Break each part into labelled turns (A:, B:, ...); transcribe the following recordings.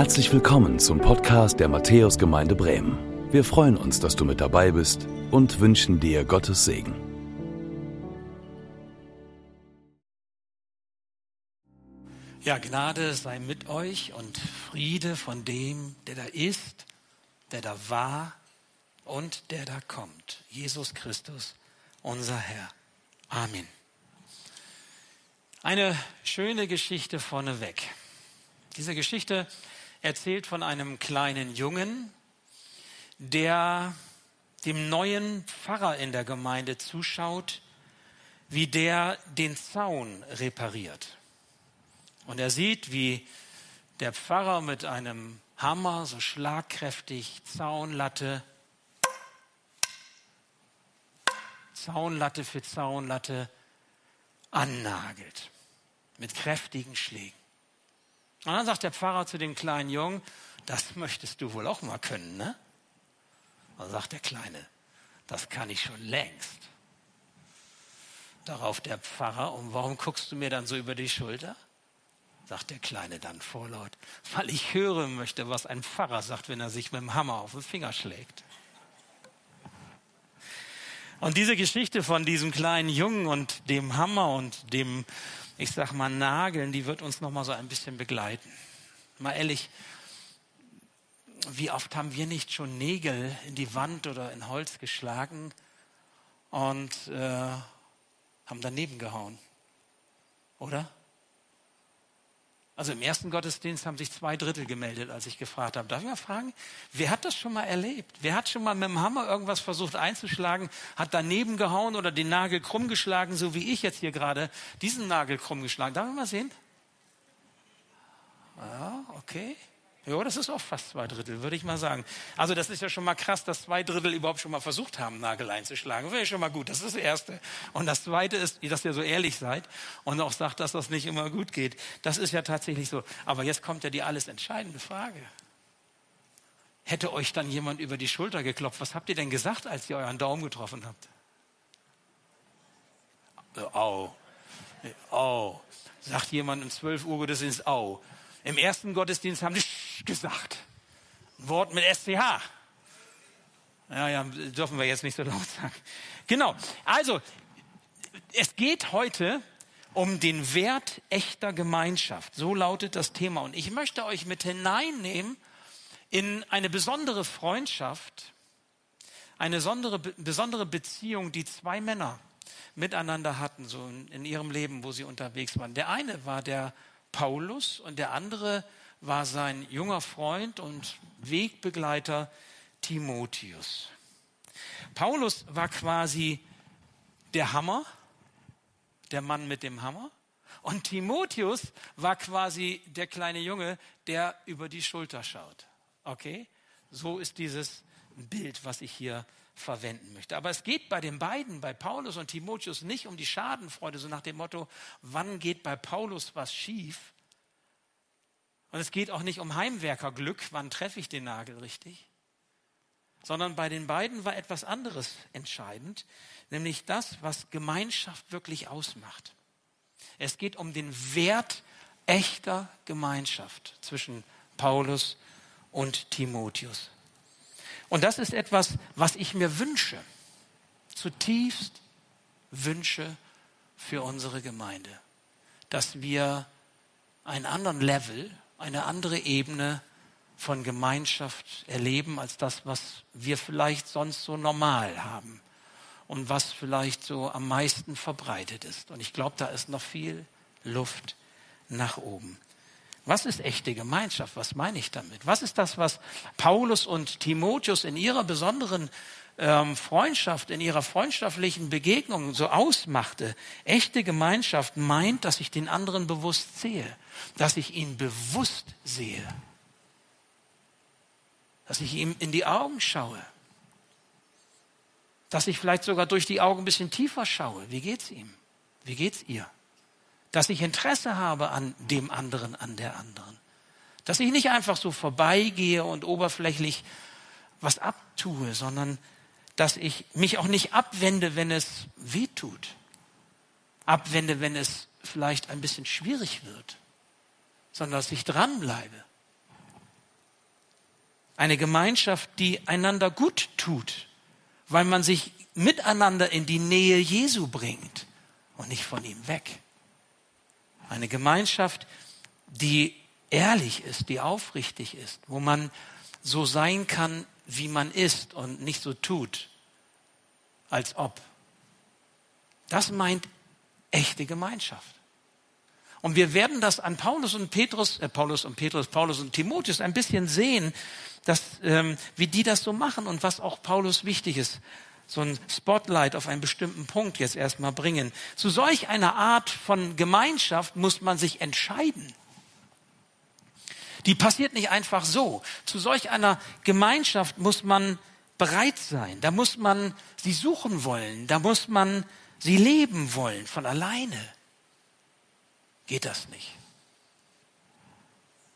A: Herzlich willkommen zum Podcast der Matthäusgemeinde Bremen. Wir freuen uns, dass du mit dabei bist und wünschen dir Gottes Segen.
B: Ja, Gnade sei mit euch und Friede von dem, der da ist, der da war und der da kommt. Jesus Christus, unser Herr. Amen. Eine schöne Geschichte vorneweg. Diese Geschichte erzählt von einem kleinen Jungen, der dem neuen Pfarrer in der Gemeinde zuschaut, wie der den Zaun repariert. Und er sieht, wie der Pfarrer mit einem Hammer so schlagkräftig Zaunlatte, Zaunlatte für Zaunlatte annagelt. Mit kräftigen Schlägen. Und dann sagt der Pfarrer zu dem kleinen Jungen, das möchtest du wohl auch mal können, ne? Und sagt der Kleine, das kann ich schon längst. Darauf der Pfarrer, und warum guckst du mir dann so über die Schulter? Sagt der Kleine dann vorlaut, weil ich hören möchte, was ein Pfarrer sagt, wenn er sich mit dem Hammer auf den Finger schlägt. Und diese Geschichte von diesem kleinen Jungen und dem Hammer und dem ich sag mal, Nageln, die wird uns noch mal so ein bisschen begleiten. Mal ehrlich, wie oft haben wir nicht schon Nägel in die Wand oder in Holz geschlagen und äh, haben daneben gehauen? Oder? Also im ersten Gottesdienst haben sich zwei Drittel gemeldet, als ich gefragt habe. Darf ich mal fragen, wer hat das schon mal erlebt? Wer hat schon mal mit dem Hammer irgendwas versucht einzuschlagen, hat daneben gehauen oder den Nagel krumm geschlagen, so wie ich jetzt hier gerade diesen Nagel krumm geschlagen? Darf ich mal sehen? Ja, okay. Ja, das ist auch fast zwei Drittel, würde ich mal sagen. Also das ist ja schon mal krass, dass zwei Drittel überhaupt schon mal versucht haben, Nagel einzuschlagen. Wäre schon mal gut. Das ist das Erste. Und das Zweite ist, dass ihr so ehrlich seid und auch sagt, dass das nicht immer gut geht. Das ist ja tatsächlich so. Aber jetzt kommt ja die alles entscheidende Frage. Hätte euch dann jemand über die Schulter geklopft, was habt ihr denn gesagt, als ihr euren Daumen getroffen habt? Au. Au. Sagt jemand um 12 Uhr Gottesdienst, au. Im ersten Gottesdienst haben die gesagt. Ein Wort mit SCH. Ja, ja, dürfen wir jetzt nicht so laut sagen. Genau. Also, es geht heute um den Wert echter Gemeinschaft. So lautet das Thema. Und ich möchte euch mit hineinnehmen in eine besondere Freundschaft, eine besondere, besondere Beziehung, die zwei Männer miteinander hatten, so in, in ihrem Leben, wo sie unterwegs waren. Der eine war der Paulus und der andere war sein junger Freund und Wegbegleiter Timotheus. Paulus war quasi der Hammer, der Mann mit dem Hammer. Und Timotheus war quasi der kleine Junge, der über die Schulter schaut. Okay? So ist dieses Bild, was ich hier verwenden möchte. Aber es geht bei den beiden, bei Paulus und Timotheus, nicht um die Schadenfreude, so nach dem Motto, wann geht bei Paulus was schief? Und es geht auch nicht um Heimwerkerglück, wann treffe ich den Nagel richtig? Sondern bei den beiden war etwas anderes entscheidend, nämlich das, was Gemeinschaft wirklich ausmacht. Es geht um den Wert echter Gemeinschaft zwischen Paulus und Timotheus. Und das ist etwas, was ich mir wünsche, zutiefst wünsche für unsere Gemeinde, dass wir einen anderen Level, eine andere Ebene von Gemeinschaft erleben als das, was wir vielleicht sonst so normal haben und was vielleicht so am meisten verbreitet ist. Und ich glaube, da ist noch viel Luft nach oben. Was ist echte Gemeinschaft? Was meine ich damit? Was ist das, was Paulus und Timotheus in ihrer besonderen ähm, Freundschaft, in ihrer freundschaftlichen Begegnung so ausmachte? Echte Gemeinschaft meint, dass ich den anderen bewusst sehe, dass ich ihn bewusst sehe, dass ich ihm in die Augen schaue, dass ich vielleicht sogar durch die Augen ein bisschen tiefer schaue. Wie geht's ihm? Wie geht's ihr? dass ich Interesse habe an dem anderen, an der anderen. Dass ich nicht einfach so vorbeigehe und oberflächlich was abtue, sondern dass ich mich auch nicht abwende, wenn es weh tut. Abwende, wenn es vielleicht ein bisschen schwierig wird, sondern dass ich dranbleibe. Eine Gemeinschaft, die einander gut tut, weil man sich miteinander in die Nähe Jesu bringt und nicht von ihm weg. Eine Gemeinschaft, die ehrlich ist, die aufrichtig ist, wo man so sein kann, wie man ist und nicht so tut, als ob. Das meint echte Gemeinschaft. Und wir werden das an Paulus und Petrus, äh, Paulus und Petrus, Paulus und Timotheus ein bisschen sehen, dass, ähm, wie die das so machen und was auch Paulus wichtig ist. So ein Spotlight auf einen bestimmten Punkt jetzt erstmal bringen. Zu solch einer Art von Gemeinschaft muss man sich entscheiden. Die passiert nicht einfach so. Zu solch einer Gemeinschaft muss man bereit sein. Da muss man sie suchen wollen. Da muss man sie leben wollen von alleine geht das nicht.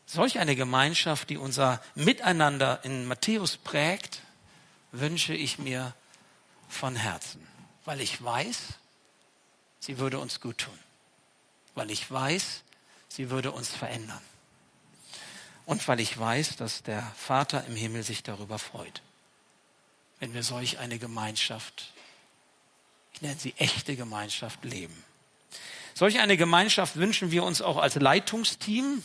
B: Solch eine Gemeinschaft, die unser Miteinander in Matthäus prägt, wünsche ich mir von Herzen, weil ich weiß, sie würde uns gut tun, weil ich weiß, sie würde uns verändern und weil ich weiß, dass der Vater im Himmel sich darüber freut, wenn wir solch eine Gemeinschaft, ich nenne sie echte Gemeinschaft, leben. Solch eine Gemeinschaft wünschen wir uns auch als Leitungsteam,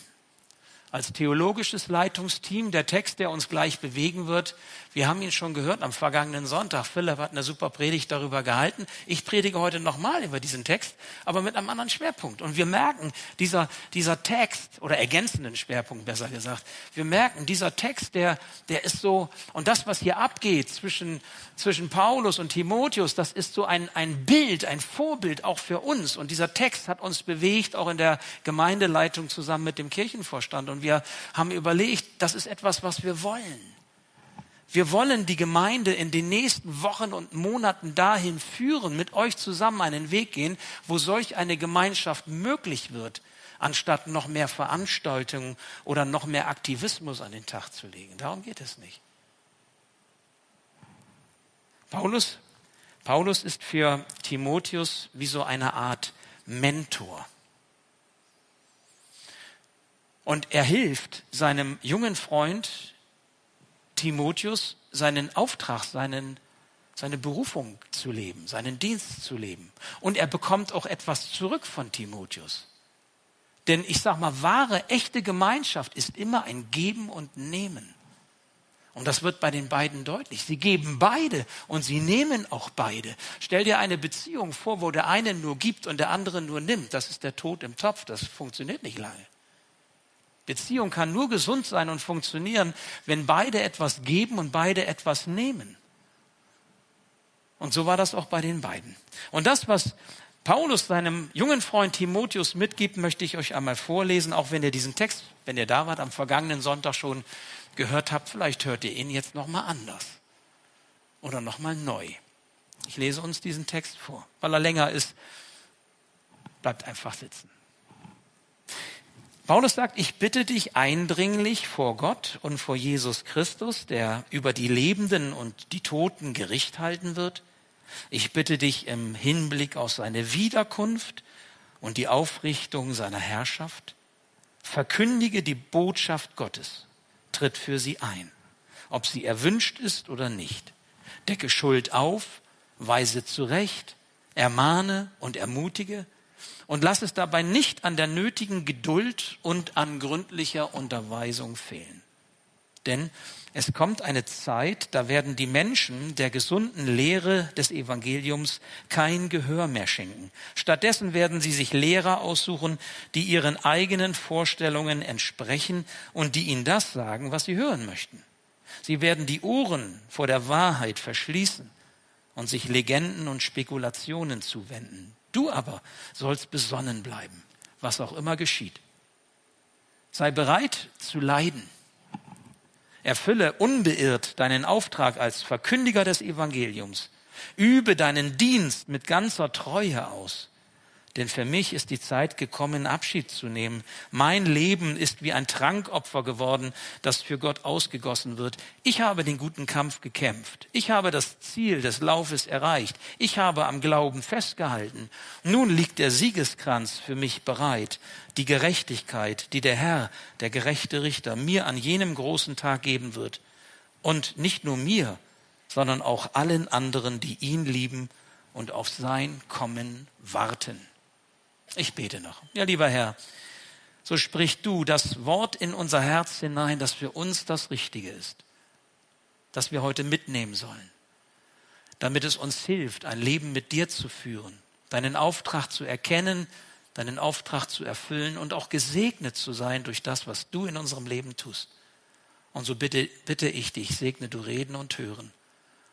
B: als theologisches Leitungsteam. Der Text, der uns gleich bewegen wird, wir haben ihn schon gehört am vergangenen Sonntag. Philipp hat eine super Predigt darüber gehalten. Ich predige heute nochmal über diesen Text, aber mit einem anderen Schwerpunkt. Und wir merken, dieser, dieser Text, oder ergänzenden Schwerpunkt besser gesagt, wir merken, dieser Text, der, der ist so, und das, was hier abgeht zwischen, zwischen Paulus und Timotheus, das ist so ein, ein Bild, ein Vorbild auch für uns. Und dieser Text hat uns bewegt, auch in der Gemeindeleitung zusammen mit dem Kirchenvorstand. Und wir haben überlegt, das ist etwas, was wir wollen. Wir wollen die Gemeinde in den nächsten Wochen und Monaten dahin führen, mit euch zusammen einen Weg gehen, wo solch eine Gemeinschaft möglich wird, anstatt noch mehr Veranstaltungen oder noch mehr Aktivismus an den Tag zu legen. Darum geht es nicht. Paulus, Paulus ist für Timotheus wie so eine Art Mentor. Und er hilft seinem jungen Freund Timotheus seinen Auftrag, seinen, seine Berufung zu leben, seinen Dienst zu leben. Und er bekommt auch etwas zurück von Timotheus. Denn ich sage mal, wahre, echte Gemeinschaft ist immer ein Geben und Nehmen. Und das wird bei den beiden deutlich. Sie geben beide und sie nehmen auch beide. Stell dir eine Beziehung vor, wo der eine nur gibt und der andere nur nimmt. Das ist der Tod im Topf. Das funktioniert nicht lange. Beziehung kann nur gesund sein und funktionieren, wenn beide etwas geben und beide etwas nehmen. Und so war das auch bei den beiden. Und das, was Paulus seinem jungen Freund Timotheus mitgibt, möchte ich euch einmal vorlesen, auch wenn ihr diesen Text, wenn ihr da wart, am vergangenen Sonntag schon gehört habt, vielleicht hört ihr ihn jetzt nochmal anders oder nochmal neu. Ich lese uns diesen Text vor. Weil er länger ist, bleibt einfach sitzen. Paulus sagt, ich bitte dich eindringlich vor Gott und vor Jesus Christus, der über die Lebenden und die Toten Gericht halten wird. Ich bitte dich im Hinblick auf seine Wiederkunft und die Aufrichtung seiner Herrschaft, verkündige die Botschaft Gottes, tritt für sie ein, ob sie erwünscht ist oder nicht. Decke Schuld auf, weise zurecht, ermahne und ermutige, und lass es dabei nicht an der nötigen Geduld und an gründlicher Unterweisung fehlen. Denn es kommt eine Zeit, da werden die Menschen der gesunden Lehre des Evangeliums kein Gehör mehr schenken. Stattdessen werden sie sich Lehrer aussuchen, die ihren eigenen Vorstellungen entsprechen und die ihnen das sagen, was sie hören möchten. Sie werden die Ohren vor der Wahrheit verschließen und sich Legenden und Spekulationen zuwenden. Du aber sollst besonnen bleiben, was auch immer geschieht. Sei bereit zu leiden. Erfülle unbeirrt deinen Auftrag als Verkündiger des Evangeliums. Übe deinen Dienst mit ganzer Treue aus. Denn für mich ist die Zeit gekommen, Abschied zu nehmen. Mein Leben ist wie ein Trankopfer geworden, das für Gott ausgegossen wird. Ich habe den guten Kampf gekämpft. Ich habe das Ziel des Laufes erreicht. Ich habe am Glauben festgehalten. Nun liegt der Siegeskranz für mich bereit. Die Gerechtigkeit, die der Herr, der gerechte Richter, mir an jenem großen Tag geben wird. und nicht nur mir, sondern auch allen anderen, die ihn lieben und auf sein Kommen warten. Ich bete noch. Ja, lieber Herr, so sprich du das Wort in unser Herz hinein, dass für uns das Richtige ist, dass wir heute mitnehmen sollen, damit es uns hilft, ein Leben mit dir zu führen, deinen Auftrag zu erkennen, deinen Auftrag zu erfüllen und auch gesegnet zu sein durch das, was du in unserem Leben tust. Und so bitte, bitte ich dich, segne du Reden und Hören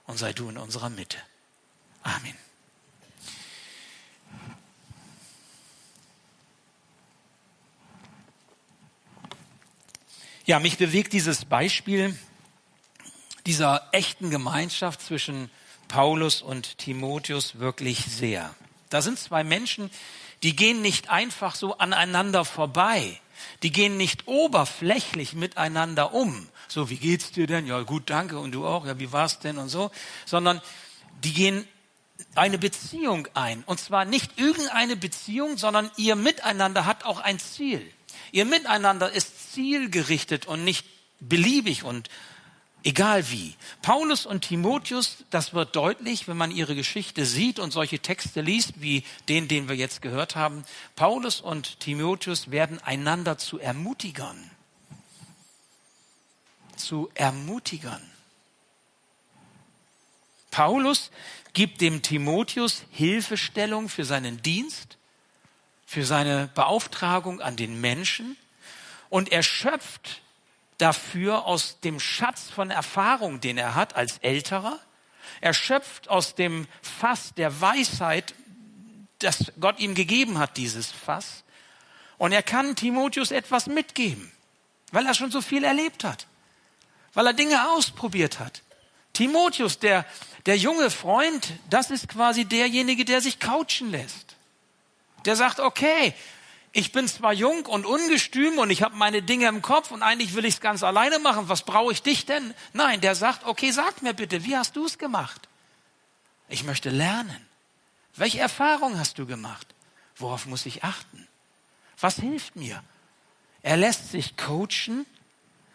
B: und sei du in unserer Mitte. Amen. Ja, mich bewegt dieses Beispiel dieser echten Gemeinschaft zwischen Paulus und Timotheus wirklich sehr. Da sind zwei Menschen, die gehen nicht einfach so aneinander vorbei. Die gehen nicht oberflächlich miteinander um. So, wie geht's dir denn? Ja, gut, danke. Und du auch? Ja, wie war's denn? Und so. Sondern die gehen eine Beziehung ein. Und zwar nicht irgendeine Beziehung, sondern ihr Miteinander hat auch ein Ziel. Ihr Miteinander ist zielgerichtet und nicht beliebig und Egal wie. Paulus und Timotheus, das wird deutlich, wenn man ihre Geschichte sieht und solche Texte liest, wie den, den wir jetzt gehört haben. Paulus und Timotheus werden einander zu Ermutigern. Zu Ermutigern. Paulus gibt dem Timotheus Hilfestellung für seinen Dienst, für seine Beauftragung an den Menschen und er schöpft dafür aus dem Schatz von Erfahrung, den er hat als Älterer. Er schöpft aus dem Fass der Weisheit, das Gott ihm gegeben hat, dieses Fass. Und er kann Timotheus etwas mitgeben, weil er schon so viel erlebt hat, weil er Dinge ausprobiert hat. Timotheus, der, der junge Freund, das ist quasi derjenige, der sich coachen lässt. Der sagt, okay, ich bin zwar jung und ungestüm und ich habe meine Dinge im Kopf und eigentlich will ich es ganz alleine machen. Was brauche ich dich denn? Nein, der sagt, okay, sag mir bitte, wie hast du es gemacht? Ich möchte lernen. Welche Erfahrung hast du gemacht? Worauf muss ich achten? Was hilft mir? Er lässt sich coachen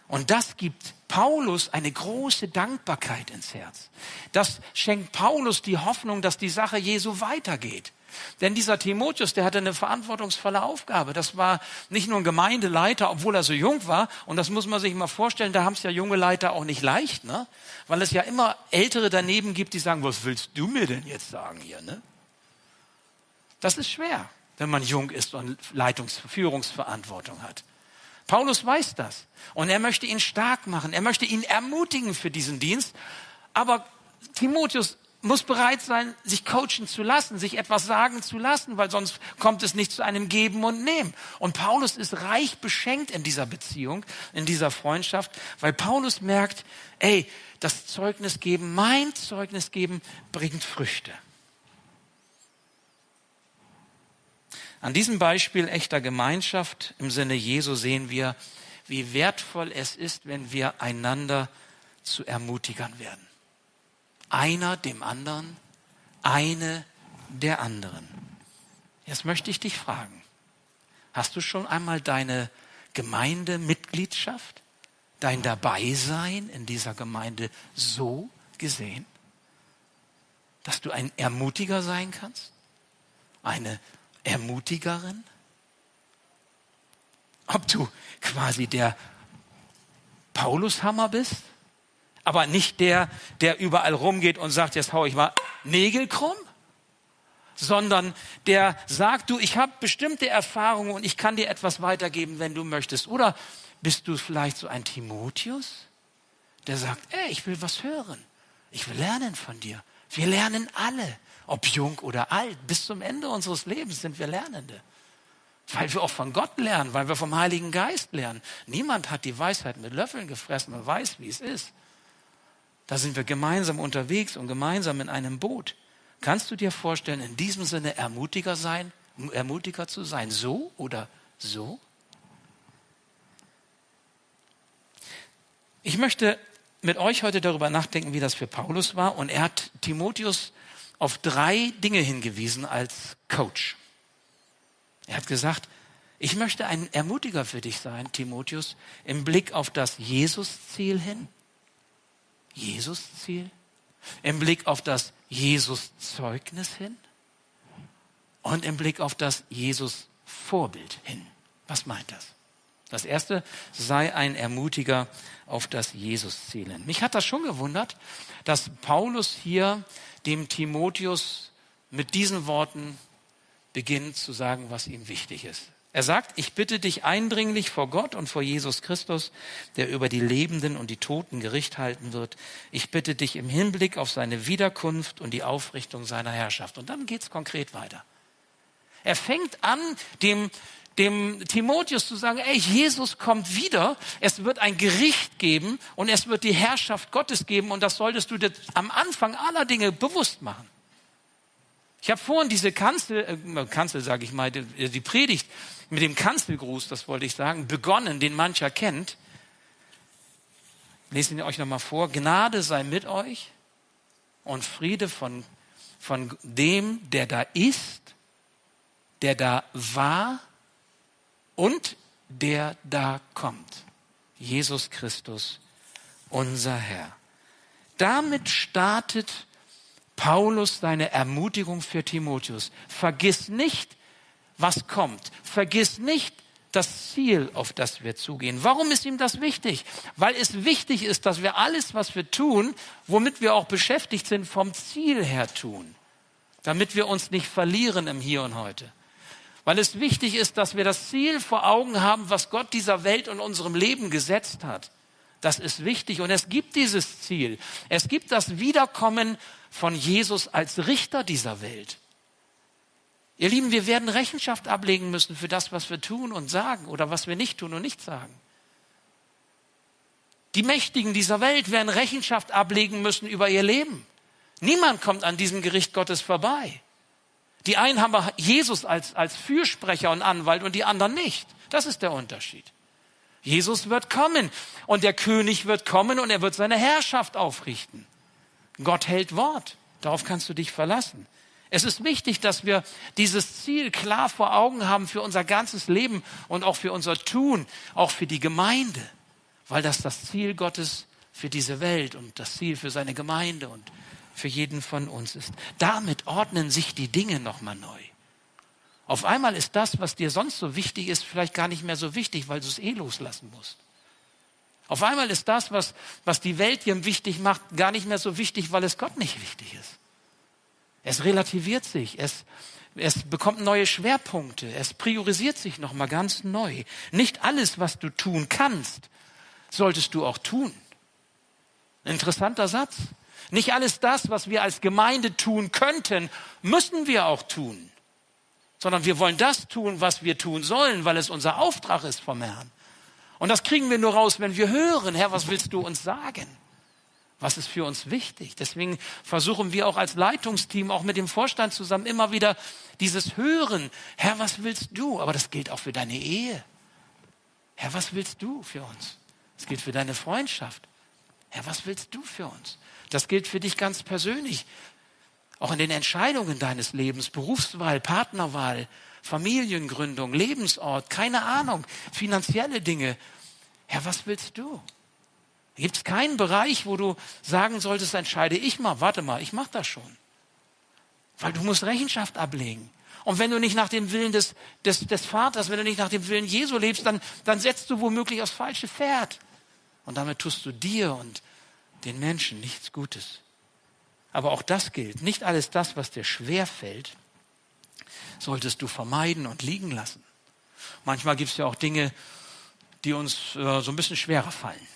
B: und das gibt Paulus eine große Dankbarkeit ins Herz. Das schenkt Paulus die Hoffnung, dass die Sache Jesu weitergeht. Denn dieser Timotheus, der hatte eine verantwortungsvolle Aufgabe. Das war nicht nur ein Gemeindeleiter, obwohl er so jung war. Und das muss man sich mal vorstellen, da haben es ja junge Leiter auch nicht leicht, ne? Weil es ja immer Ältere daneben gibt, die sagen, was willst du mir denn jetzt sagen hier, ne? Das ist schwer, wenn man jung ist und Leitungs-, Führungsverantwortung hat. Paulus weiß das. Und er möchte ihn stark machen. Er möchte ihn ermutigen für diesen Dienst. Aber Timotheus muss bereit sein, sich coachen zu lassen, sich etwas sagen zu lassen, weil sonst kommt es nicht zu einem Geben und Nehmen. Und Paulus ist reich beschenkt in dieser Beziehung, in dieser Freundschaft, weil Paulus merkt, ey, das Zeugnis geben, mein Zeugnis geben, bringt Früchte. An diesem Beispiel echter Gemeinschaft im Sinne Jesu sehen wir, wie wertvoll es ist, wenn wir einander zu Ermutigern werden einer dem anderen, eine der anderen. Jetzt möchte ich dich fragen, hast du schon einmal deine Gemeindemitgliedschaft, dein Dabeisein in dieser Gemeinde so gesehen, dass du ein Ermutiger sein kannst? Eine Ermutigerin? Ob du quasi der Paulushammer bist? Aber nicht der, der überall rumgeht und sagt, jetzt hau ich mal Nägel krumm, sondern der sagt, du, ich habe bestimmte Erfahrungen und ich kann dir etwas weitergeben, wenn du möchtest. Oder bist du vielleicht so ein Timotheus, der sagt, ey, ich will was hören. Ich will lernen von dir. Wir lernen alle, ob jung oder alt. Bis zum Ende unseres Lebens sind wir Lernende. Weil wir auch von Gott lernen, weil wir vom Heiligen Geist lernen. Niemand hat die Weisheit mit Löffeln gefressen und weiß, wie es ist. Da sind wir gemeinsam unterwegs und gemeinsam in einem Boot. Kannst du dir vorstellen, in diesem Sinne Ermutiger sein, Ermutiger zu sein, so oder so? Ich möchte mit euch heute darüber nachdenken, wie das für Paulus war. Und er hat Timotheus auf drei Dinge hingewiesen als Coach. Er hat gesagt, ich möchte ein Ermutiger für dich sein, Timotheus, im Blick auf das Jesus-Ziel hin Jesus-Ziel, im Blick auf das Jesus-Zeugnis hin und im Blick auf das Jesus-Vorbild hin. Was meint das? Das erste, sei ein Ermutiger auf das Jesus-Ziel hin. Mich hat das schon gewundert, dass Paulus hier dem Timotheus mit diesen Worten beginnt zu sagen, was ihm wichtig ist. Er sagt, ich bitte dich eindringlich vor Gott und vor Jesus Christus, der über die Lebenden und die Toten Gericht halten wird. Ich bitte dich im Hinblick auf seine Wiederkunft und die Aufrichtung seiner Herrschaft. Und dann geht's konkret weiter. Er fängt an, dem, dem Timotheus zu sagen, ey, Jesus kommt wieder, es wird ein Gericht geben und es wird die Herrschaft Gottes geben und das solltest du dir am Anfang aller Dinge bewusst machen. Ich habe vorhin diese Kanzel, äh, Kanzel sage ich mal, die, die Predigt mit dem Kanzelgruß, das wollte ich sagen, begonnen, den mancher kennt. Lesen wir euch nochmal vor. Gnade sei mit euch und Friede von, von dem, der da ist, der da war und der da kommt. Jesus Christus, unser Herr. Damit startet Paulus seine Ermutigung für Timotheus. Vergiss nicht, was kommt. Vergiss nicht das Ziel, auf das wir zugehen. Warum ist ihm das wichtig? Weil es wichtig ist, dass wir alles, was wir tun, womit wir auch beschäftigt sind, vom Ziel her tun. Damit wir uns nicht verlieren im Hier und heute. Weil es wichtig ist, dass wir das Ziel vor Augen haben, was Gott dieser Welt und unserem Leben gesetzt hat. Das ist wichtig. Und es gibt dieses Ziel. Es gibt das Wiederkommen von Jesus als Richter dieser Welt. Ihr Lieben, wir werden Rechenschaft ablegen müssen für das, was wir tun und sagen oder was wir nicht tun und nicht sagen. Die Mächtigen dieser Welt werden Rechenschaft ablegen müssen über ihr Leben. Niemand kommt an diesem Gericht Gottes vorbei. Die einen haben Jesus als, als Fürsprecher und Anwalt und die anderen nicht. Das ist der Unterschied. Jesus wird kommen und der König wird kommen und er wird seine Herrschaft aufrichten. Gott hält Wort. Darauf kannst du dich verlassen. Es ist wichtig, dass wir dieses Ziel klar vor Augen haben für unser ganzes Leben und auch für unser Tun, auch für die Gemeinde, weil das das Ziel Gottes für diese Welt und das Ziel für seine Gemeinde und für jeden von uns ist. Damit ordnen sich die Dinge nochmal neu. Auf einmal ist das, was dir sonst so wichtig ist, vielleicht gar nicht mehr so wichtig, weil du es eh loslassen musst. Auf einmal ist das, was, was die Welt dir wichtig macht, gar nicht mehr so wichtig, weil es Gott nicht wichtig ist. Es relativiert sich, es, es bekommt neue Schwerpunkte, es priorisiert sich nochmal ganz neu. Nicht alles, was du tun kannst, solltest du auch tun. interessanter Satz. Nicht alles das, was wir als Gemeinde tun könnten, müssen wir auch tun. Sondern wir wollen das tun, was wir tun sollen, weil es unser Auftrag ist vom Herrn. Und das kriegen wir nur raus, wenn wir hören, Herr, was willst du uns sagen? Was ist für uns wichtig? Deswegen versuchen wir auch als Leitungsteam, auch mit dem Vorstand zusammen, immer wieder dieses Hören. Herr, was willst du? Aber das gilt auch für deine Ehe. Herr, was willst du für uns? Das gilt für deine Freundschaft. Herr, was willst du für uns? Das gilt für dich ganz persönlich. Auch in den Entscheidungen deines Lebens, Berufswahl, Partnerwahl, Familiengründung, Lebensort, keine Ahnung, finanzielle Dinge. Herr, was willst du? Gibt es keinen Bereich, wo du sagen solltest, entscheide ich mal, warte mal, ich mache das schon. Weil du musst Rechenschaft ablegen. Und wenn du nicht nach dem Willen des, des, des Vaters, wenn du nicht nach dem Willen Jesu lebst, dann, dann setzt du womöglich aufs falsche Pferd. Und damit tust du dir und den Menschen nichts Gutes. Aber auch das gilt. Nicht alles das, was dir schwer fällt, solltest du vermeiden und liegen lassen. Manchmal gibt es ja auch Dinge, die uns äh, so ein bisschen schwerer fallen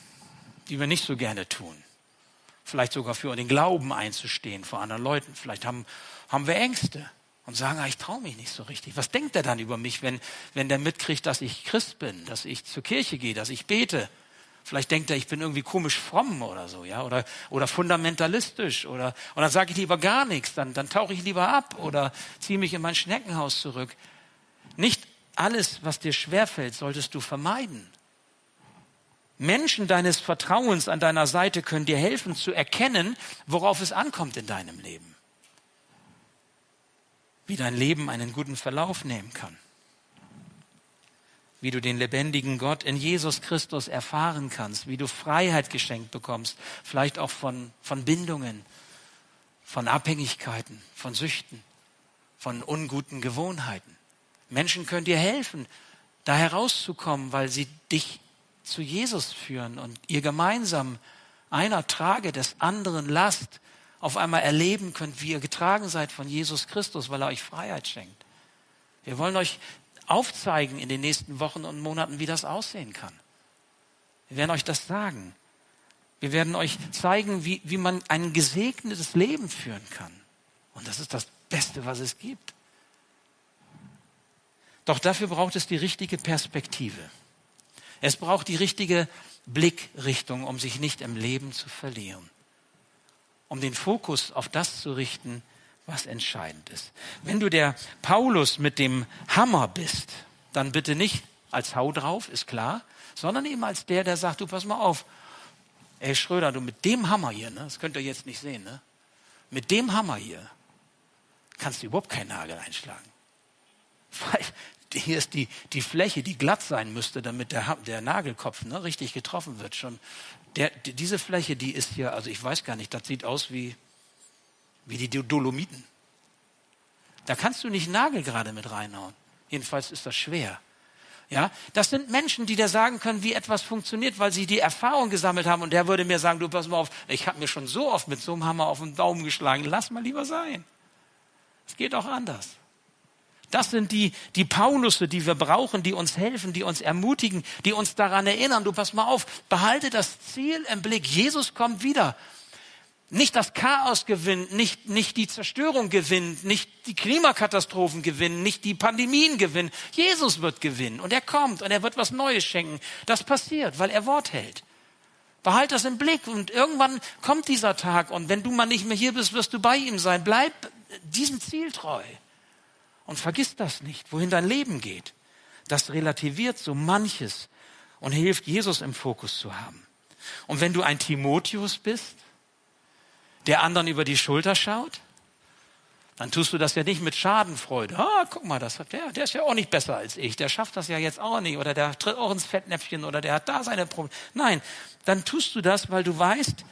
B: die wir nicht so gerne tun. Vielleicht sogar für den Glauben einzustehen vor anderen Leuten. Vielleicht haben, haben wir Ängste und sagen, ah, ich traue mich nicht so richtig. Was denkt er dann über mich, wenn, wenn der mitkriegt, dass ich Christ bin, dass ich zur Kirche gehe, dass ich bete? Vielleicht denkt er, ich bin irgendwie komisch fromm oder so, ja, oder, oder fundamentalistisch oder, und dann sage ich lieber gar nichts, dann, dann tauche ich lieber ab oder ziehe mich in mein Schneckenhaus zurück. Nicht alles, was dir schwerfällt, solltest du vermeiden. Menschen deines Vertrauens an deiner Seite können dir helfen zu erkennen, worauf es ankommt in deinem Leben. Wie dein Leben einen guten Verlauf nehmen kann. Wie du den lebendigen Gott in Jesus Christus erfahren kannst, wie du Freiheit geschenkt bekommst, vielleicht auch von, von Bindungen, von Abhängigkeiten, von Süchten, von unguten Gewohnheiten. Menschen können dir helfen, da herauszukommen, weil sie dich zu Jesus führen und ihr gemeinsam einer trage des anderen Last auf einmal erleben könnt, wie ihr getragen seid von Jesus Christus, weil er euch Freiheit schenkt. Wir wollen euch aufzeigen in den nächsten Wochen und Monaten, wie das aussehen kann. Wir werden euch das sagen. Wir werden euch zeigen, wie, wie man ein gesegnetes Leben führen kann. Und das ist das Beste, was es gibt. Doch dafür braucht es die richtige Perspektive. Es braucht die richtige Blickrichtung, um sich nicht im Leben zu verlieren. Um den Fokus auf das zu richten, was entscheidend ist. Wenn du der Paulus mit dem Hammer bist, dann bitte nicht als Hau drauf, ist klar, sondern eben als der, der sagt, du pass mal auf, ey Schröder, du mit dem Hammer hier, ne, das könnt ihr jetzt nicht sehen, ne, mit dem Hammer hier kannst du überhaupt keinen Nagel einschlagen. Weil hier ist die, die Fläche, die glatt sein müsste, damit der, der Nagelkopf ne, richtig getroffen wird. Schon der, diese Fläche, die ist hier, also ich weiß gar nicht, das sieht aus wie, wie die Dolomiten. Da kannst du nicht Nagel gerade mit reinhauen. Jedenfalls ist das schwer. Ja, das sind Menschen, die dir sagen können, wie etwas funktioniert, weil sie die Erfahrung gesammelt haben. Und der würde mir sagen, du pass mal auf, ich habe mir schon so oft mit so einem Hammer auf den Daumen geschlagen, lass mal lieber sein. Es geht auch anders. Das sind die, die Paulusse, die wir brauchen, die uns helfen, die uns ermutigen, die uns daran erinnern. Du pass mal auf, behalte das Ziel im Blick. Jesus kommt wieder nicht das Chaos gewinnt, nicht, nicht die Zerstörung gewinnt, nicht die Klimakatastrophen gewinnen, nicht die Pandemien gewinnen. Jesus wird gewinnen und er kommt und er wird was Neues schenken. Das passiert, weil er Wort hält. Behalt das im Blick und irgendwann kommt dieser Tag und wenn du mal nicht mehr hier bist, wirst du bei ihm sein. Bleib diesem Ziel treu und vergiss das nicht, wohin dein Leben geht. Das relativiert so manches und hilft, Jesus im Fokus zu haben. Und wenn du ein Timotheus bist, der anderen über die Schulter schaut, dann tust du das ja nicht mit Schadenfreude. Ah, guck mal, das hat der, der ist ja auch nicht besser als ich. Der schafft das ja jetzt auch nicht oder der tritt auch ins Fettnäpfchen oder der hat da seine Probleme. Nein, dann tust du das, weil du weißt,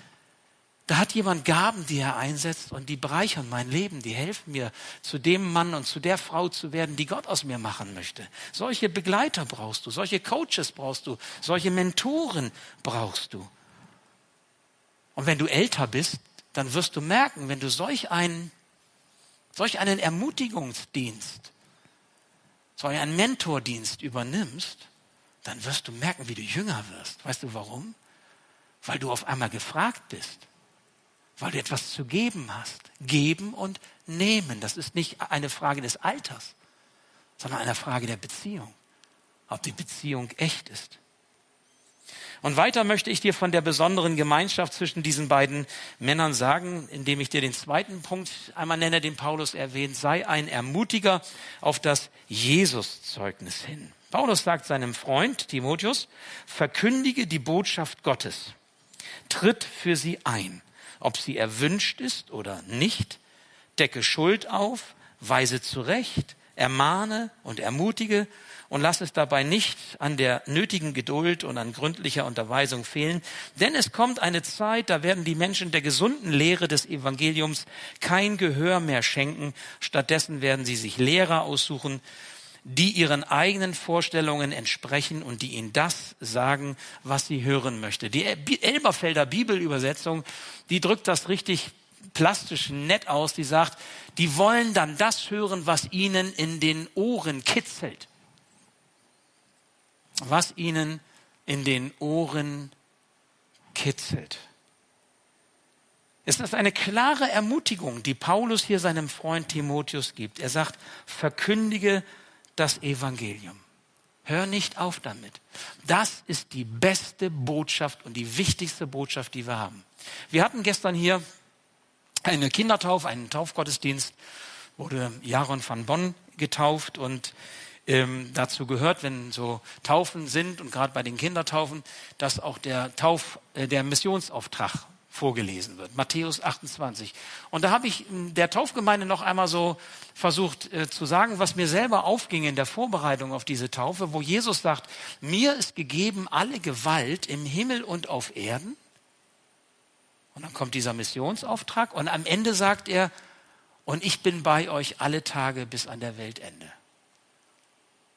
B: da hat jemand Gaben, die er einsetzt und die bereichern mein Leben, die helfen mir, zu dem Mann und zu der Frau zu werden, die Gott aus mir machen möchte. Solche Begleiter brauchst du, solche Coaches brauchst du, solche Mentoren brauchst du. Und wenn du älter bist, dann wirst du merken, wenn du solch einen, solch einen Ermutigungsdienst, solch einen Mentordienst übernimmst, dann wirst du merken, wie du jünger wirst. Weißt du warum? Weil du auf einmal gefragt bist. Weil du etwas zu geben hast. Geben und nehmen. Das ist nicht eine Frage des Alters, sondern eine Frage der Beziehung. Ob die Beziehung echt ist. Und weiter möchte ich dir von der besonderen Gemeinschaft zwischen diesen beiden Männern sagen, indem ich dir den zweiten Punkt einmal nenne, den Paulus erwähnt, sei ein Ermutiger auf das Jesus-Zeugnis hin. Paulus sagt seinem Freund Timotheus, verkündige die Botschaft Gottes, tritt für sie ein, ob sie erwünscht ist oder nicht, decke Schuld auf, weise zurecht, ermahne und ermutige und lass es dabei nicht an der nötigen Geduld und an gründlicher Unterweisung fehlen. Denn es kommt eine Zeit, da werden die Menschen der gesunden Lehre des Evangeliums kein Gehör mehr schenken. Stattdessen werden sie sich Lehrer aussuchen, die ihren eigenen Vorstellungen entsprechen und die ihnen das sagen, was sie hören möchte. Die Elberfelder Bibelübersetzung, die drückt das richtig plastisch nett aus, die sagt, die wollen dann das hören, was ihnen in den Ohren kitzelt was ihnen in den Ohren kitzelt. Es ist eine klare Ermutigung, die Paulus hier seinem Freund Timotheus gibt. Er sagt, verkündige das Evangelium. Hör nicht auf damit. Das ist die beste Botschaft und die wichtigste Botschaft, die wir haben. Wir hatten gestern hier eine Kindertaufe, einen Taufgottesdienst, wurde Jaron van Bonn getauft und ähm, dazu gehört, wenn so Taufen sind und gerade bei den Kindertaufen, dass auch der Tauf, äh, der Missionsauftrag vorgelesen wird. Matthäus 28. Und da habe ich der Taufgemeinde noch einmal so versucht äh, zu sagen, was mir selber aufging in der Vorbereitung auf diese Taufe, wo Jesus sagt, mir ist gegeben alle Gewalt im Himmel und auf Erden. Und dann kommt dieser Missionsauftrag und am Ende sagt er, und ich bin bei euch alle Tage bis an der Weltende.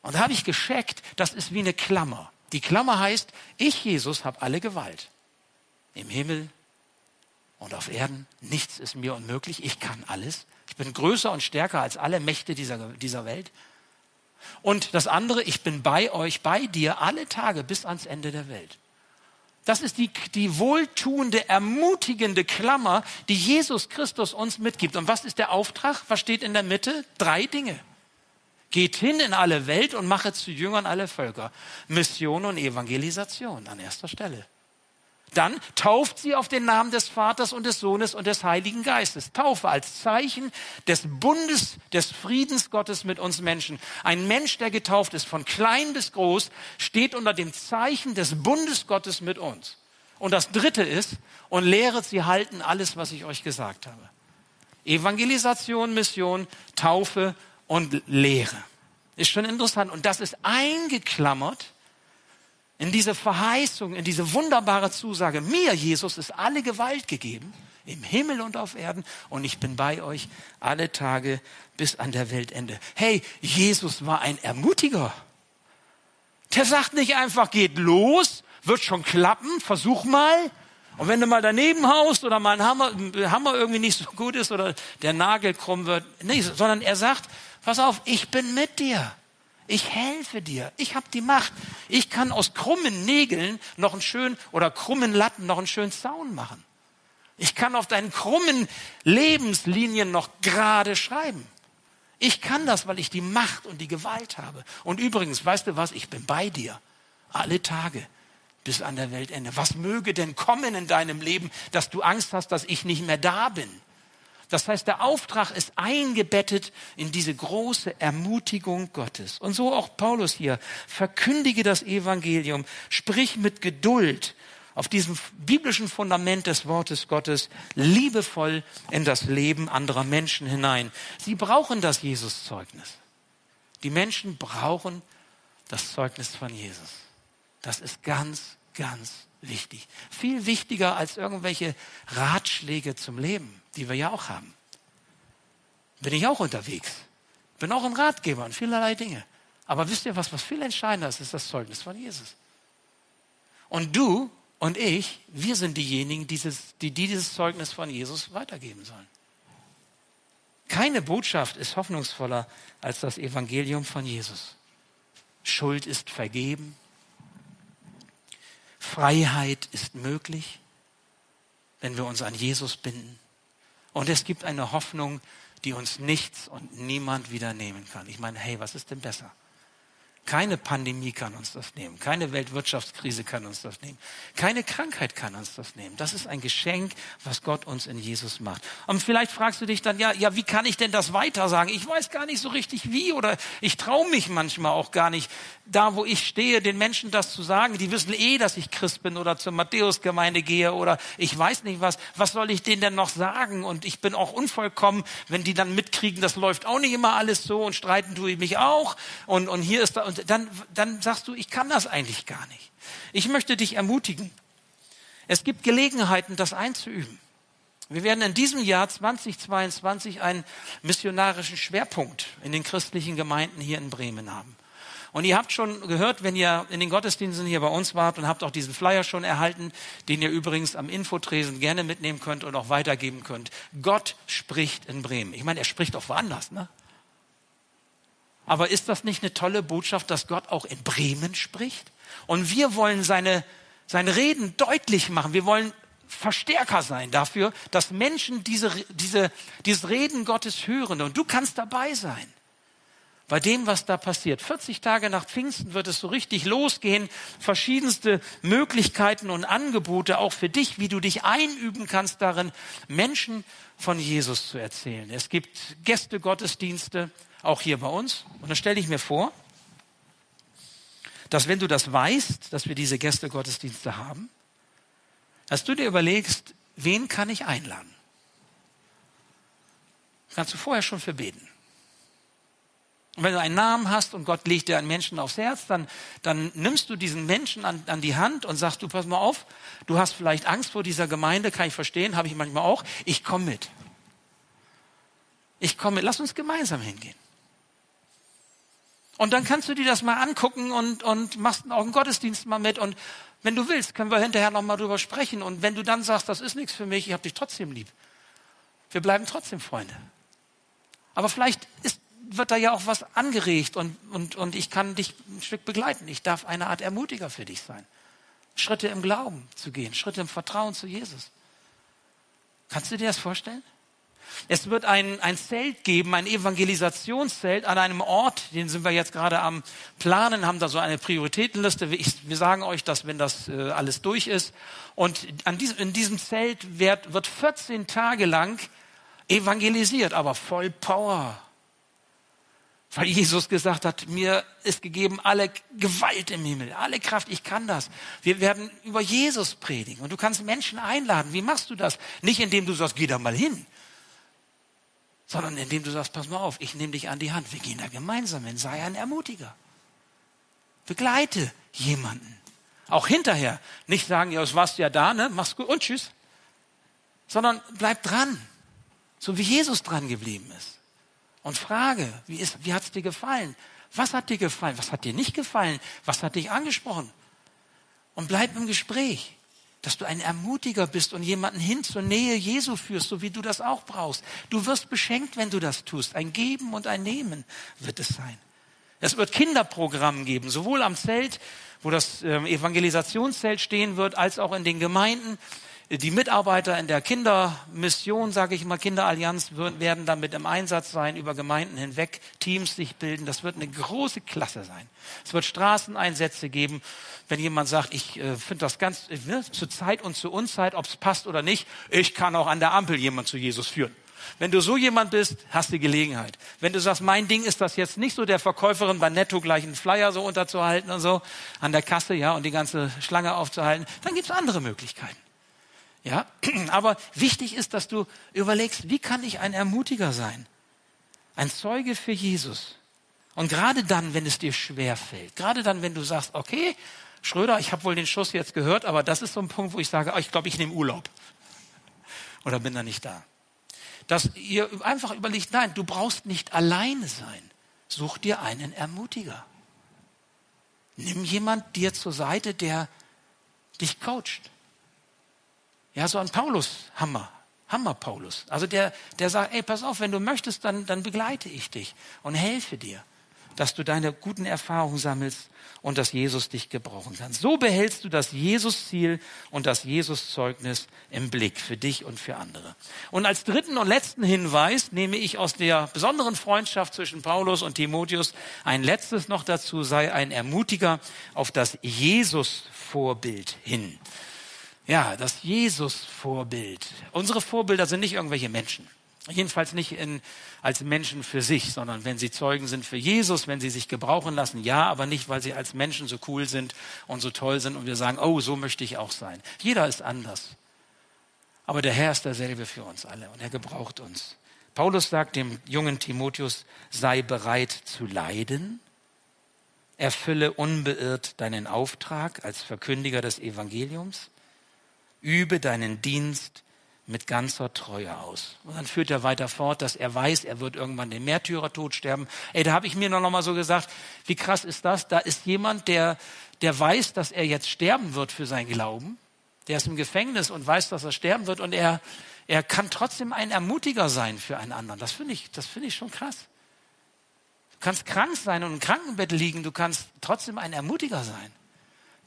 B: Und da habe ich gescheckt, das ist wie eine Klammer. Die Klammer heißt, ich, Jesus, habe alle Gewalt. Im Himmel und auf Erden. Nichts ist mir unmöglich. Ich kann alles. Ich bin größer und stärker als alle Mächte dieser, dieser Welt. Und das andere, ich bin bei euch, bei dir alle Tage bis ans Ende der Welt. Das ist die, die wohltuende, ermutigende Klammer, die Jesus Christus uns mitgibt. Und was ist der Auftrag? Was steht in der Mitte? Drei Dinge. Geht hin in alle Welt und mache zu Jüngern alle Völker. Mission und Evangelisation an erster Stelle. Dann tauft sie auf den Namen des Vaters und des Sohnes und des Heiligen Geistes. Taufe als Zeichen des Bundes, des Friedens Gottes mit uns Menschen. Ein Mensch, der getauft ist, von klein bis groß, steht unter dem Zeichen des Bundes Gottes mit uns. Und das dritte ist, und lehret sie halten alles, was ich euch gesagt habe. Evangelisation, Mission, Taufe und Lehre. Ist schon interessant. Und das ist eingeklammert in diese Verheißung, in diese wunderbare Zusage, mir, Jesus, ist alle Gewalt gegeben, im Himmel und auf Erden, und ich bin bei euch alle Tage bis an der Weltende. Hey, Jesus war ein Ermutiger. Der sagt nicht einfach, geht los, wird schon klappen, versuch mal. Und wenn du mal daneben haust oder mal ein Hammer, Hammer irgendwie nicht so gut ist oder der Nagel krumm wird, nee, sondern er sagt, pass auf, ich bin mit dir. Ich helfe dir. Ich habe die Macht. Ich kann aus krummen Nägeln noch einen schönen oder krummen Latten noch einen schönen Zaun machen. Ich kann auf deinen krummen Lebenslinien noch gerade schreiben. Ich kann das, weil ich die Macht und die Gewalt habe. Und übrigens, weißt du was? Ich bin bei dir. Alle Tage bis an der Weltende. Was möge denn kommen in deinem Leben, dass du Angst hast, dass ich nicht mehr da bin? Das heißt, der Auftrag ist eingebettet in diese große Ermutigung Gottes. Und so auch Paulus hier. Verkündige das Evangelium, sprich mit Geduld auf diesem biblischen Fundament des Wortes Gottes liebevoll in das Leben anderer Menschen hinein. Sie brauchen das Jesus-Zeugnis. Die Menschen brauchen das Zeugnis von Jesus. Das ist ganz, ganz wichtig. Viel wichtiger als irgendwelche Ratschläge zum Leben die wir ja auch haben. Bin ich auch unterwegs. Bin auch ein Ratgeber in vielerlei Dinge. Aber wisst ihr was, was viel entscheidender ist, ist das Zeugnis von Jesus. Und du und ich, wir sind diejenigen, dieses, die dieses Zeugnis von Jesus weitergeben sollen. Keine Botschaft ist hoffnungsvoller als das Evangelium von Jesus. Schuld ist vergeben. Freiheit ist möglich, wenn wir uns an Jesus binden. Und es gibt eine Hoffnung, die uns nichts und niemand wieder nehmen kann. Ich meine, hey, was ist denn besser? Keine Pandemie kann uns das nehmen. Keine Weltwirtschaftskrise kann uns das nehmen. Keine Krankheit kann uns das nehmen. Das ist ein Geschenk, was Gott uns in Jesus macht. Und vielleicht fragst du dich dann, ja, ja, wie kann ich denn das weiter sagen? Ich weiß gar nicht so richtig wie oder ich traue mich manchmal auch gar nicht, da wo ich stehe, den Menschen das zu sagen. Die wissen eh, dass ich Christ bin oder zur Matthäusgemeinde gehe oder ich weiß nicht was. Was soll ich denen denn noch sagen? Und ich bin auch unvollkommen, wenn die dann mitkriegen, das läuft auch nicht immer alles so und streiten tue ich mich auch. Und, und hier ist da, und dann, dann sagst du, ich kann das eigentlich gar nicht. Ich möchte dich ermutigen. Es gibt Gelegenheiten, das einzuüben. Wir werden in diesem Jahr 2022 einen missionarischen Schwerpunkt in den christlichen Gemeinden hier in Bremen haben. Und ihr habt schon gehört, wenn ihr in den Gottesdiensten hier bei uns wart und habt auch diesen Flyer schon erhalten, den ihr übrigens am Infotresen gerne mitnehmen könnt und auch weitergeben könnt. Gott spricht in Bremen. Ich meine, er spricht auch woanders, ne? Aber ist das nicht eine tolle Botschaft, dass Gott auch in Bremen spricht? Und wir wollen seine, seine Reden deutlich machen. Wir wollen Verstärker sein dafür, dass Menschen diese, diese, dieses Reden Gottes hören. Und du kannst dabei sein. Bei dem, was da passiert. 40 Tage nach Pfingsten wird es so richtig losgehen. Verschiedenste Möglichkeiten und Angebote auch für dich, wie du dich einüben kannst darin, Menschen von Jesus zu erzählen. Es gibt Gästegottesdienste auch hier bei uns. Und dann stelle ich mir vor, dass wenn du das weißt, dass wir diese Gästegottesdienste haben, dass du dir überlegst, wen kann ich einladen? Kannst du vorher schon verbeten. Und wenn du einen Namen hast und Gott legt dir einen Menschen aufs Herz, dann, dann nimmst du diesen Menschen an, an die Hand und sagst, du pass mal auf, du hast vielleicht Angst vor dieser Gemeinde, kann ich verstehen, habe ich manchmal auch. Ich komme mit. Ich komme mit. Lass uns gemeinsam hingehen. Und dann kannst du dir das mal angucken und, und machst auch einen Gottesdienst mal mit. Und wenn du willst, können wir hinterher noch mal drüber sprechen. Und wenn du dann sagst, das ist nichts für mich, ich habe dich trotzdem lieb. Wir bleiben trotzdem Freunde. Aber vielleicht ist wird da ja auch was angeregt und, und, und ich kann dich ein Stück begleiten. Ich darf eine Art Ermutiger für dich sein. Schritte im Glauben zu gehen, Schritte im Vertrauen zu Jesus. Kannst du dir das vorstellen? Es wird ein, ein Zelt geben, ein Evangelisationszelt an einem Ort, den sind wir jetzt gerade am Planen, haben da so eine Prioritätenliste. Ich, wir sagen euch das, wenn das äh, alles durch ist. Und an diesem, in diesem Zelt wird, wird 14 Tage lang evangelisiert, aber voll Power, weil Jesus gesagt hat, mir ist gegeben alle Gewalt im Himmel, alle Kraft, ich kann das. Wir werden über Jesus predigen und du kannst Menschen einladen. Wie machst du das? Nicht indem du sagst, geh da mal hin, sondern indem du sagst, pass mal auf, ich nehme dich an die Hand, wir gehen da gemeinsam hin, sei ein Ermutiger. Begleite jemanden. Auch hinterher. Nicht sagen, ja, das warst ja da, ne? Mach's gut und tschüss. Sondern bleib dran. So wie Jesus dran geblieben ist und frage, wie, ist, wie hat es dir gefallen? Was hat dir gefallen? Was hat dir nicht gefallen? Was hat dich angesprochen? Und bleib im Gespräch, dass du ein Ermutiger bist und jemanden hin zur Nähe Jesu führst, so wie du das auch brauchst. Du wirst beschenkt, wenn du das tust. Ein Geben und ein Nehmen wird es sein. Es wird Kinderprogramm geben, sowohl am Zelt, wo das ähm, Evangelisationszelt stehen wird, als auch in den Gemeinden. Die Mitarbeiter in der Kindermission, sage ich mal, Kinderallianz werden damit im Einsatz sein, über Gemeinden hinweg Teams sich bilden. Das wird eine große Klasse sein. Es wird Straßeneinsätze geben. Wenn jemand sagt, ich äh, finde das ganz äh, ne, zur Zeit und zur Unzeit, ob es passt oder nicht, ich kann auch an der Ampel jemand zu Jesus führen. Wenn du so jemand bist, hast du Gelegenheit. Wenn du sagst, mein Ding ist das jetzt nicht so, der Verkäuferin bei Netto gleich einen Flyer so unterzuhalten und so, an der Kasse, ja, und die ganze Schlange aufzuhalten, dann gibt es andere Möglichkeiten. Ja, aber wichtig ist, dass du überlegst, wie kann ich ein Ermutiger sein? Ein Zeuge für Jesus. Und gerade dann, wenn es dir schwer fällt, gerade dann, wenn du sagst, okay, Schröder, ich habe wohl den Schuss jetzt gehört, aber das ist so ein Punkt, wo ich sage, oh, ich glaube, ich nehme Urlaub. Oder bin da nicht da. Dass ihr einfach überlegt, nein, du brauchst nicht alleine sein. Such dir einen Ermutiger. Nimm jemand dir zur Seite, der dich coacht. Ja, so ein Paulus, Hammer. Hammer Paulus. Also der, der sagt, ey, pass auf, wenn du möchtest, dann, dann begleite ich dich und helfe dir, dass du deine guten Erfahrungen sammelst und dass Jesus dich gebrauchen kann. So behältst du das Jesus-Ziel und das Jesus-Zeugnis im Blick für dich und für andere. Und als dritten und letzten Hinweis nehme ich aus der besonderen Freundschaft zwischen Paulus und Timotheus ein letztes noch dazu, sei ein Ermutiger auf das Jesus-Vorbild hin. Ja, das Jesus-Vorbild. Unsere Vorbilder sind nicht irgendwelche Menschen. Jedenfalls nicht in, als Menschen für sich, sondern wenn sie Zeugen sind für Jesus, wenn sie sich gebrauchen lassen, ja, aber nicht, weil sie als Menschen so cool sind und so toll sind und wir sagen, oh, so möchte ich auch sein. Jeder ist anders. Aber der Herr ist derselbe für uns alle und er gebraucht uns. Paulus sagt dem jungen Timotheus, sei bereit zu leiden, erfülle unbeirrt deinen Auftrag als Verkündiger des Evangeliums übe deinen Dienst mit ganzer Treue aus. Und dann führt er weiter fort, dass er weiß, er wird irgendwann den Märtyrertod sterben. Ey, da habe ich mir noch mal so gesagt, wie krass ist das? Da ist jemand, der, der weiß, dass er jetzt sterben wird für sein Glauben. Der ist im Gefängnis und weiß, dass er sterben wird und er, er kann trotzdem ein Ermutiger sein für einen anderen. Das finde ich, das finde ich schon krass. Du kannst krank sein und im Krankenbett liegen, du kannst trotzdem ein Ermutiger sein.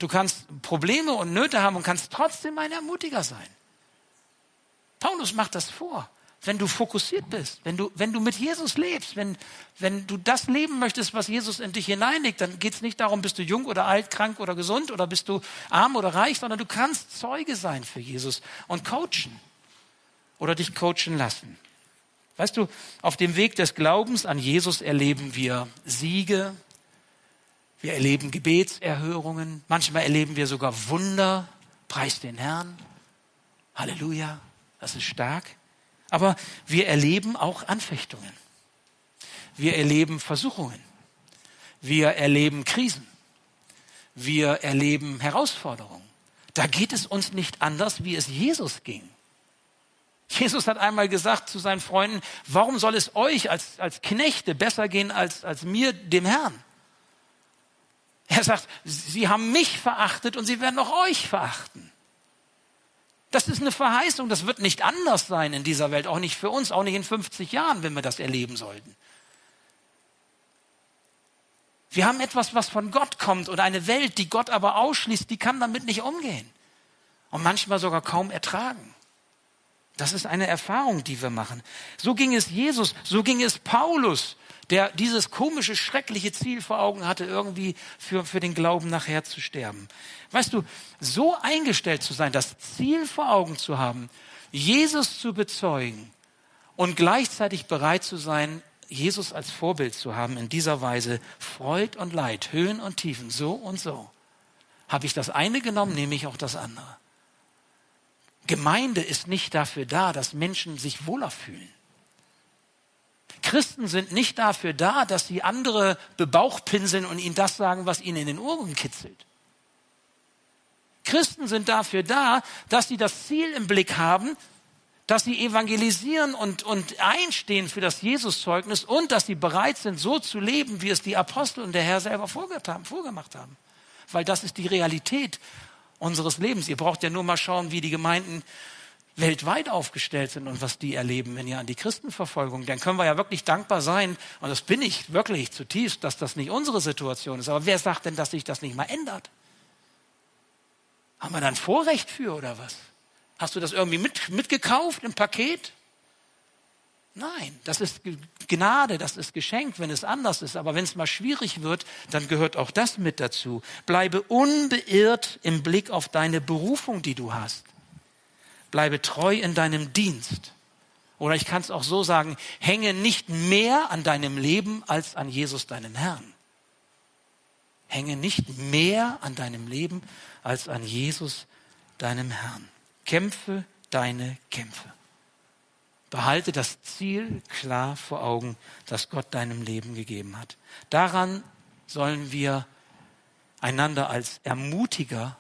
B: Du kannst Probleme und Nöte haben und kannst trotzdem ein Ermutiger sein. Paulus macht das vor. Wenn du fokussiert bist, wenn du, wenn du mit Jesus lebst, wenn, wenn du das leben möchtest, was Jesus in dich hineinlegt, dann geht es nicht darum, bist du jung oder alt, krank oder gesund oder bist du arm oder reich, sondern du kannst Zeuge sein für Jesus und coachen oder dich coachen lassen. Weißt du, auf dem Weg des Glaubens an Jesus erleben wir Siege, wir erleben Gebetserhörungen. Manchmal erleben wir sogar Wunder. Preis den Herrn. Halleluja, das ist stark. Aber wir erleben auch Anfechtungen. Wir erleben Versuchungen. Wir erleben Krisen. Wir erleben Herausforderungen. Da geht es uns nicht anders, wie es Jesus ging. Jesus hat einmal gesagt zu seinen Freunden, warum soll es euch als, als Knechte besser gehen als, als mir, dem Herrn? Er sagt, sie haben mich verachtet und sie werden auch euch verachten. Das ist eine Verheißung, das wird nicht anders sein in dieser Welt, auch nicht für uns, auch nicht in 50 Jahren, wenn wir das erleben sollten. Wir haben etwas, was von Gott kommt oder eine Welt, die Gott aber ausschließt, die kann damit nicht umgehen und manchmal sogar kaum ertragen. Das ist eine Erfahrung, die wir machen. So ging es Jesus, so ging es Paulus, der dieses komische, schreckliche Ziel vor Augen hatte, irgendwie für, für den Glauben nachher zu sterben. Weißt du, so eingestellt zu sein, das Ziel vor Augen zu haben, Jesus zu bezeugen und gleichzeitig bereit zu sein, Jesus als Vorbild zu haben, in dieser Weise Freud und Leid, Höhen und Tiefen, so und so. Habe ich das eine genommen, nehme ich auch das andere. Gemeinde ist nicht dafür da, dass Menschen sich wohler fühlen. Christen sind nicht dafür da, dass sie andere bebauchpinseln und ihnen das sagen, was ihnen in den Ohren kitzelt. Christen sind dafür da, dass sie das Ziel im Blick haben, dass sie evangelisieren und, und einstehen für das Jesuszeugnis und dass sie bereit sind, so zu leben, wie es die Apostel und der Herr selber vorgemacht haben. Weil das ist die Realität unseres Lebens. Ihr braucht ja nur mal schauen, wie die Gemeinden weltweit aufgestellt sind und was die erleben, wenn ihr an die Christenverfolgung denkt. Können wir ja wirklich dankbar sein, und das bin ich wirklich zutiefst, dass das nicht unsere Situation ist. Aber wer sagt denn, dass sich das nicht mal ändert? Haben wir dann Vorrecht für oder was? Hast du das irgendwie mit, mitgekauft im Paket? Nein, das ist Gnade, das ist geschenkt, wenn es anders ist. Aber wenn es mal schwierig wird, dann gehört auch das mit dazu. Bleibe unbeirrt im Blick auf deine Berufung, die du hast. Bleibe treu in deinem Dienst. Oder ich kann es auch so sagen, hänge nicht mehr an deinem Leben als an Jesus, deinem Herrn. Hänge nicht mehr an deinem Leben als an Jesus, deinem Herrn. Kämpfe deine Kämpfe. Behalte das Ziel klar vor Augen, das Gott deinem Leben gegeben hat. Daran sollen wir einander als Ermutiger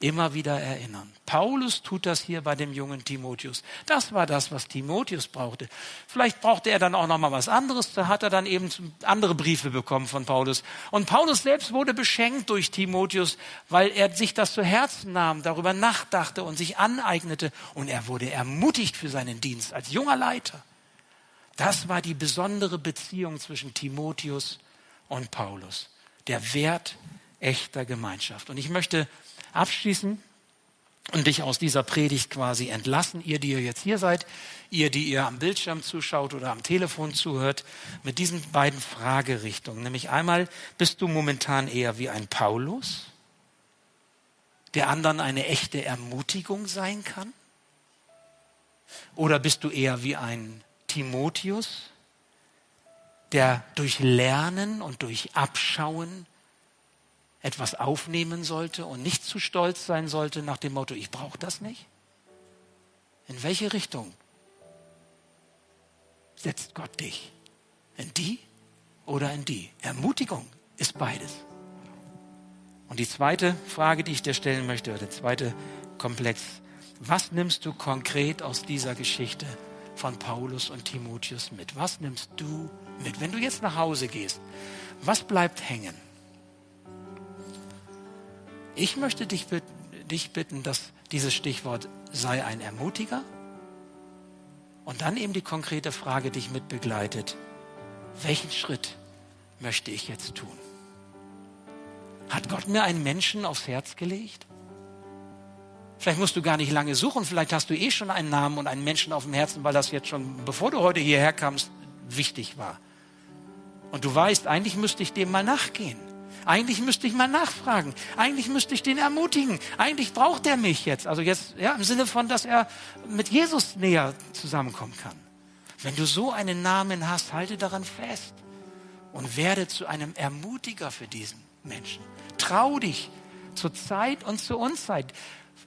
B: immer wieder erinnern. Paulus tut das hier bei dem jungen Timotheus. Das war das, was Timotheus brauchte. Vielleicht brauchte er dann auch noch mal was anderes. Da hat er dann eben andere Briefe bekommen von Paulus. Und Paulus selbst wurde beschenkt durch Timotheus, weil er sich das zu Herzen nahm, darüber nachdachte und sich aneignete. Und er wurde ermutigt für seinen Dienst als junger Leiter. Das war die besondere Beziehung zwischen Timotheus und Paulus. Der Wert echter Gemeinschaft. Und ich möchte abschließen und dich aus dieser Predigt quasi entlassen, ihr, die ihr jetzt hier seid, ihr, die ihr am Bildschirm zuschaut oder am Telefon zuhört, mit diesen beiden Fragerichtungen. Nämlich einmal, bist du momentan eher wie ein Paulus, der anderen eine echte Ermutigung sein kann? Oder bist du eher wie ein Timotheus, der durch Lernen und durch Abschauen etwas aufnehmen sollte und nicht zu stolz sein sollte nach dem Motto, ich brauche das nicht? In welche Richtung setzt Gott dich? In die oder in die? Ermutigung ist beides. Und die zweite Frage, die ich dir stellen möchte, oder der zweite Komplex, was nimmst du konkret aus dieser Geschichte von Paulus und Timotheus mit? Was nimmst du mit? Wenn du jetzt nach Hause gehst, was bleibt hängen? Ich möchte dich bitten, dich bitten, dass dieses Stichwort sei ein Ermutiger und dann eben die konkrete Frage dich mit begleitet. Welchen Schritt möchte ich jetzt tun? Hat Gott mir einen Menschen aufs Herz gelegt? Vielleicht musst du gar nicht lange suchen, vielleicht hast du eh schon einen Namen und einen Menschen auf dem Herzen, weil das jetzt schon, bevor du heute hierher kamst, wichtig war. Und du weißt, eigentlich müsste ich dem mal nachgehen. Eigentlich müsste ich mal nachfragen. Eigentlich müsste ich den ermutigen. Eigentlich braucht er mich jetzt. Also jetzt, ja, im Sinne von, dass er mit Jesus näher zusammenkommen kann. Wenn du so einen Namen hast, halte daran fest und werde zu einem Ermutiger für diesen Menschen. Trau dich zur Zeit und zur Unzeit.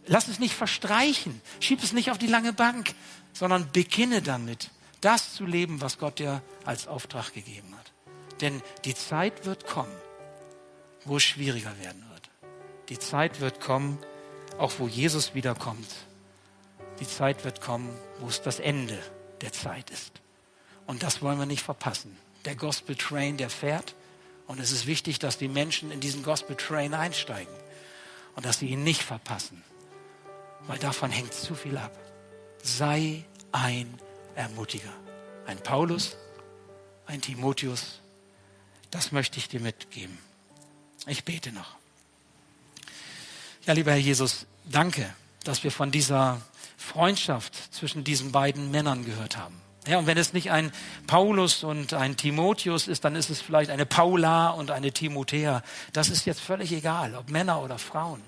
B: Lass es nicht verstreichen. Schieb es nicht auf die lange Bank, sondern beginne damit, das zu leben, was Gott dir als Auftrag gegeben hat. Denn die Zeit wird kommen, wo es schwieriger werden wird. Die Zeit wird kommen, auch wo Jesus wiederkommt. Die Zeit wird kommen, wo es das Ende der Zeit ist. Und das wollen wir nicht verpassen. Der Gospel Train, der fährt. Und es ist wichtig, dass die Menschen in diesen Gospel Train einsteigen und dass sie ihn nicht verpassen, weil davon hängt zu viel ab. Sei ein Ermutiger. Ein Paulus, ein Timotheus. Das möchte ich dir mitgeben. Ich bete noch. Ja, lieber Herr Jesus, danke, dass wir von dieser Freundschaft zwischen diesen beiden Männern gehört haben. Ja, und wenn es nicht ein Paulus und ein Timotheus ist, dann ist es vielleicht eine Paula und eine Timothea. Das ist jetzt völlig egal, ob Männer oder Frauen.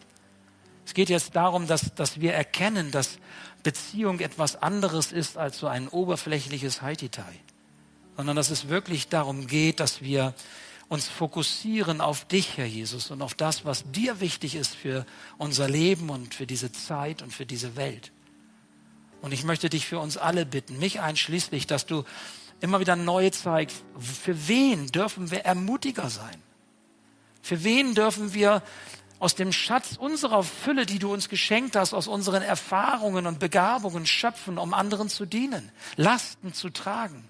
B: Es geht jetzt darum, dass, dass wir erkennen, dass Beziehung etwas anderes ist als so ein oberflächliches Haititai, sondern dass es wirklich darum geht, dass wir uns fokussieren auf dich, Herr Jesus, und auf das, was dir wichtig ist für unser Leben und für diese Zeit und für diese Welt. Und ich möchte dich für uns alle bitten, mich einschließlich, dass du immer wieder neu zeigst, für wen dürfen wir Ermutiger sein? Für wen dürfen wir aus dem Schatz unserer Fülle, die du uns geschenkt hast, aus unseren Erfahrungen und Begabungen schöpfen, um anderen zu dienen, Lasten zu tragen?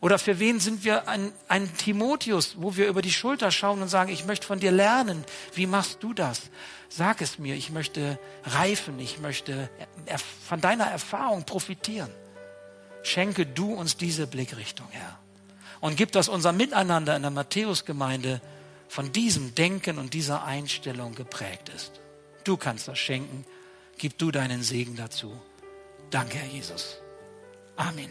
B: Oder für wen sind wir ein, ein Timotheus, wo wir über die Schulter schauen und sagen, ich möchte von dir lernen. Wie machst du das? Sag es mir. Ich möchte reifen. Ich möchte von deiner Erfahrung profitieren. Schenke du uns diese Blickrichtung, Herr. Und gib, dass unser Miteinander in der Matthäusgemeinde von diesem Denken und dieser Einstellung geprägt ist. Du kannst das schenken. Gib du deinen Segen dazu. Danke, Herr Jesus. Amen.